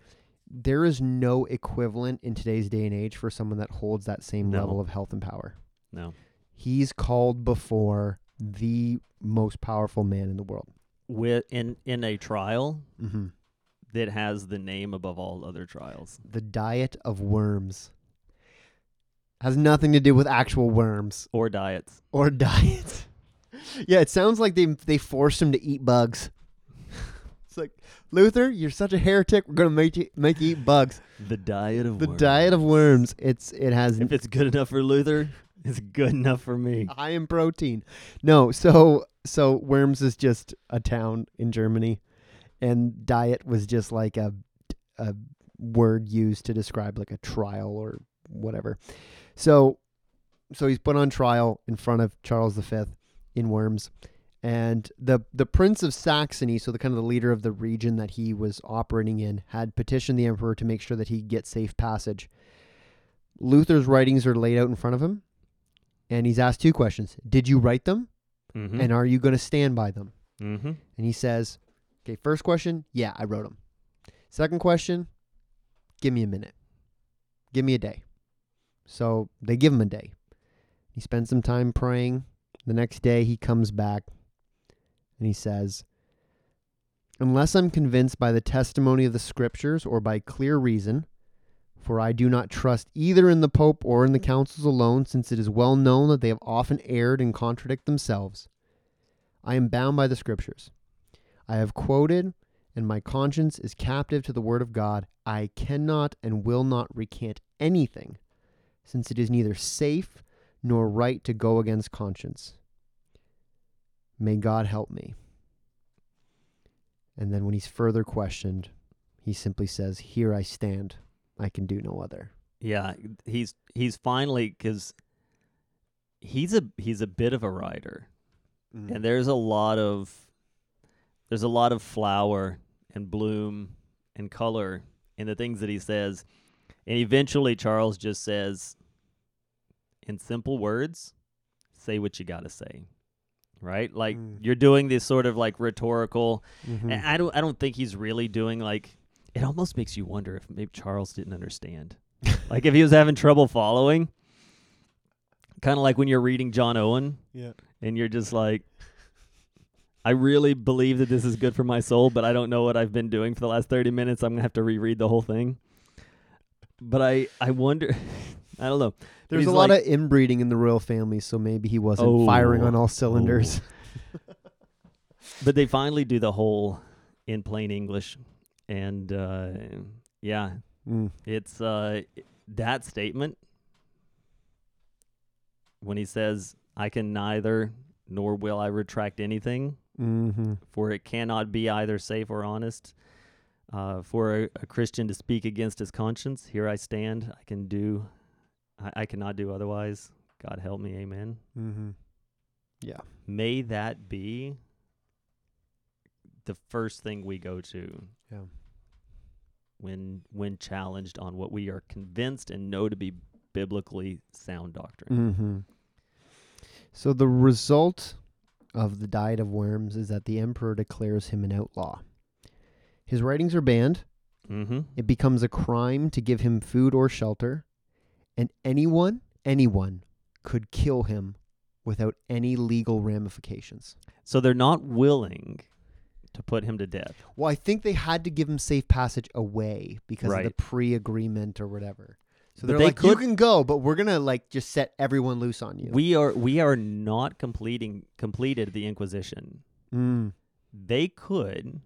there is no equivalent in today's day and age for someone that holds that same No. level of health and power. No, He's called before the most powerful man in the world. with in in a trial Mm-hmm. that has the name above all other trials. The diet of worms has nothing to do with actual worms or diets. or diets. yeah, it sounds like they they forced him to eat bugs. it's like Luther, you're such a heretic. We're gonna make you make you eat bugs. The diet of The worms. diet of worms. It's it has If it's good enough for Luther, it's good enough for me. high in protein. No, so so Worms is just a town in Germany, and diet was just like a a word used to describe like a trial or whatever. So so he's put on trial in front of Charles V in Worms. And the the Prince of Saxony, so the kind of the leader of the region that he was operating in, had petitioned the emperor to make sure that he get safe passage. Luther's writings are laid out in front of him, and he's asked two questions: Did you write them, Mm-hmm. and are you going to stand by them? mm-hmm. And he says, "Okay, first question, yeah, I wrote them. Second question, give me a minute, give me a day." So they give him a day. He spends some time praying. The next day, he comes back, and he says, "Unless I'm convinced by the testimony of the Scriptures or by clear reason." For I do not trust either in the Pope or in the councils alone, since it is well known that they have often erred and contradict themselves. I am bound by the Scriptures. I have quoted, and my conscience is captive to the Word of God. I cannot and will not recant anything, since it is neither safe nor right to go against conscience. May God help me. And then when he's further questioned, he simply says, Here I stand. I can do no other. Yeah, he's he's finally because he's a he's a bit of a writer, and there's a lot of there's a lot of flower and bloom and color in the things that he says, and eventually Charles just says, in simple words, say what you got to say, right? Like Mm. you're doing this sort of like rhetorical. Mhm. And I don't I don't think he's really doing like it almost makes you wonder if maybe Charles didn't understand. like if he was having trouble following. Kind of like when you're reading John Owen Yeah. and you're just like I really believe that this is good for my soul, but I don't know what I've been doing for the last 30 minutes. I'm going to have to reread the whole thing. But I I wonder I don't know. There's he's a lot like- of inbreeding in the royal family, so maybe he wasn't oh. firing Oh. on all cylinders. But they finally do the whole in plain English, and uh, Yeah, Mm. it's uh that statement when he says, "I can neither nor will I retract anything, Mm-hmm. for it cannot be either safe or honest." Uh, for a, a Christian to speak against his conscience, here I stand. I can do, I, I cannot do otherwise. God help me, Amen. Mm-hmm. Yeah. May that be the first thing we go to Yeah. When when challenged on what we are convinced and know to be biblically sound doctrine. Mm-hmm. So the result of the Diet of Worms is that the emperor declares him an outlaw. His writings are banned. Mm-hmm. It becomes a crime to give him food or shelter, and anyone, anyone, could kill him without any legal ramifications. So they're not willing to put him to death. Well, I think they had to give him safe passage away because of the pre-agreement or whatever. So they're they like, you can go, but we're gonna like just set everyone loose on you. We are we are not completing completed the Inquisition. mm, They could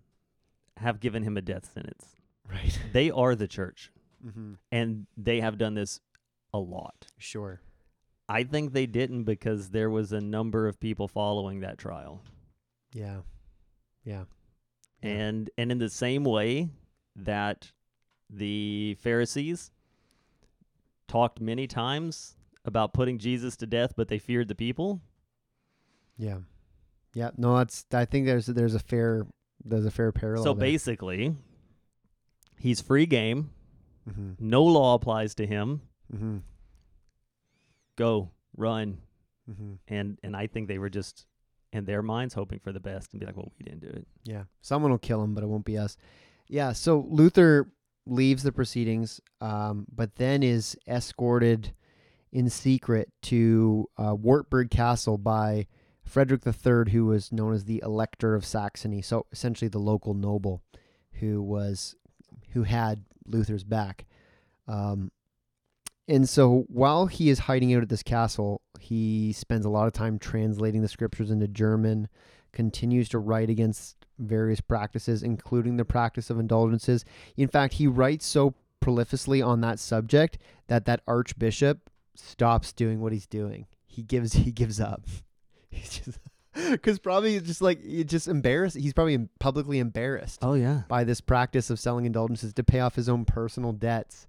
have given him a death sentence. right. They are the church, mm-hmm. and they have done this a lot. Sure. I think they didn't because there was a number of people following that trial. Yeah. Yeah. Yeah. And and in the same way that the Pharisees talked many times about putting Jesus to death, but they feared the people. Yeah. Yeah. No, that's. I think there's there's a fair there's a fair parallel. so there. basically, he's free game. Mm-hmm. No law applies to him. Mm-hmm. Go, run. Mm-hmm. And and I think they were just in their minds hoping for the best and be like, well, we didn't do it. Yeah. Someone will kill him, but it won't be us. Yeah. So Luther leaves the proceedings, um, but then is escorted in secret to uh, Wartburg Castle by Frederick III, who was known as the Elector of Saxony. So essentially, the local noble who was who had Luther's back. Um, and so while he is hiding out at this castle, he spends a lot of time translating the scriptures into German, continues to write against various practices, including the practice of indulgences. In fact, he writes so prolifically on that subject that that archbishop stops doing what he's doing. He gives he gives up. He's just because probably just like it just embarrassed. He's probably publicly embarrassed Oh yeah. by this practice of selling indulgences to pay off his own personal debts,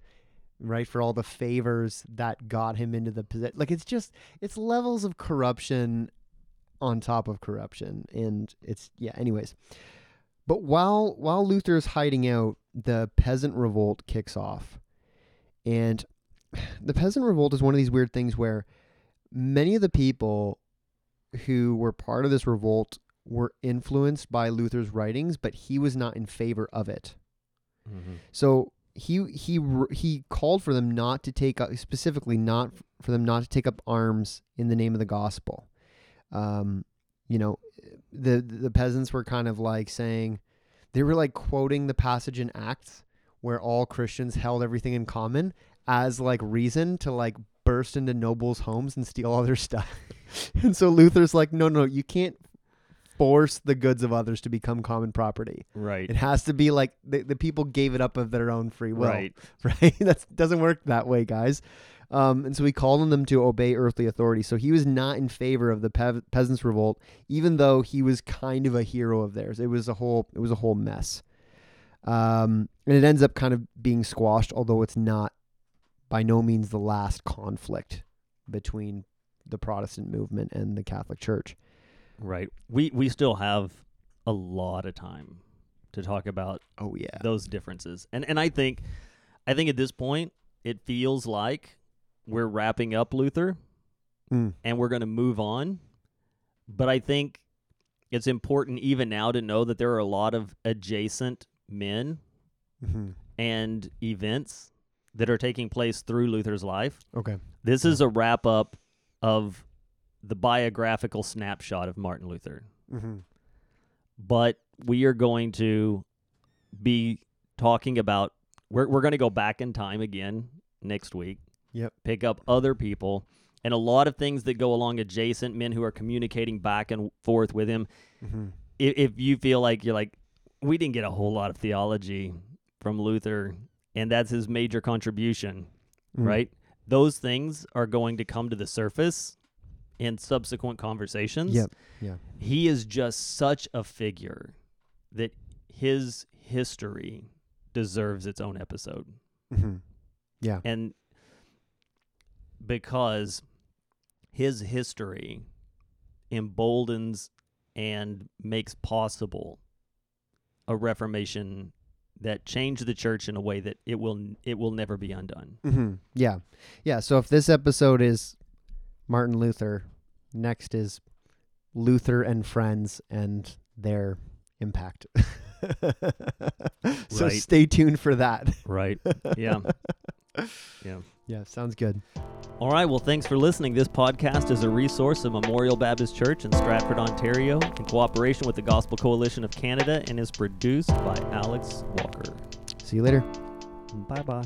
right? For all the favors that got him into the position. Like it's just it's levels of corruption on top of corruption, and it's yeah. Anyways, but while while Luther is hiding out, the peasant revolt kicks off, and the peasant revolt is one of these weird things where many of the people who were part of this revolt were influenced by Luther's writings, but he was not in favor of it. Mm-hmm. So he he he called for them not to take up specifically not for them not to take up arms in the name of the gospel. Um, you know, the the peasants were kind of like saying they were like quoting the passage in Acts where all Christians held everything in common as like reason to like burst into nobles' homes and steal all their stuff. and so Luther's like, no, no, you can't force the goods of others to become common property. Right. It has to be like the, the people gave it up of their own free will. Right. Right? That doesn't work that way, guys. Um, and so he called on them to obey earthly authority. So he was not in favor of the pe- peasants' revolt, even though he was kind of a hero of theirs. It was a whole it was a whole mess. Um, and it ends up kind of being squashed, although it's not by no means the last conflict between the Protestant movement and the Catholic Church. Right. We we still have a lot of time to talk about Oh yeah. those differences. And and I think I think at this point it feels like we're wrapping up Luther Mm. and we're going to move on. But I think it's important even now to know that there are a lot of adjacent men hmm and events that are taking place through Luther's life. Okay. This is a wrap up of the biographical snapshot of Martin Luther. Mm-hmm. But we are going to be talking about we're we're going to go back in time again next week. Yep. Pick up other people and a lot of things that go along adjacent men who are communicating back and forth with him. Mm-hmm. If, if you feel like you're like we didn't get a whole lot of theology from Luther and that's his major contribution, Mm. right? Those things are going to come to the surface in subsequent conversations. Yep. Yeah. He is just such a figure that his history deserves its own episode. hmm Yeah. And because his history emboldens and makes possible a reformation that changed the church in a way that it will it will never be undone. hmm Yeah. Yeah. So if this episode is Martin Luther, next is Luther and friends and their impact. so Right. stay tuned for that. Right. Yeah. Yeah. Yeah, sounds good. All right. Well, thanks for listening. This podcast is a resource of Memorial Baptist Church in Stratford, Ontario, in cooperation with the Gospel Coalition of Canada, and is produced by Alex Walker. See you later. Bye bye.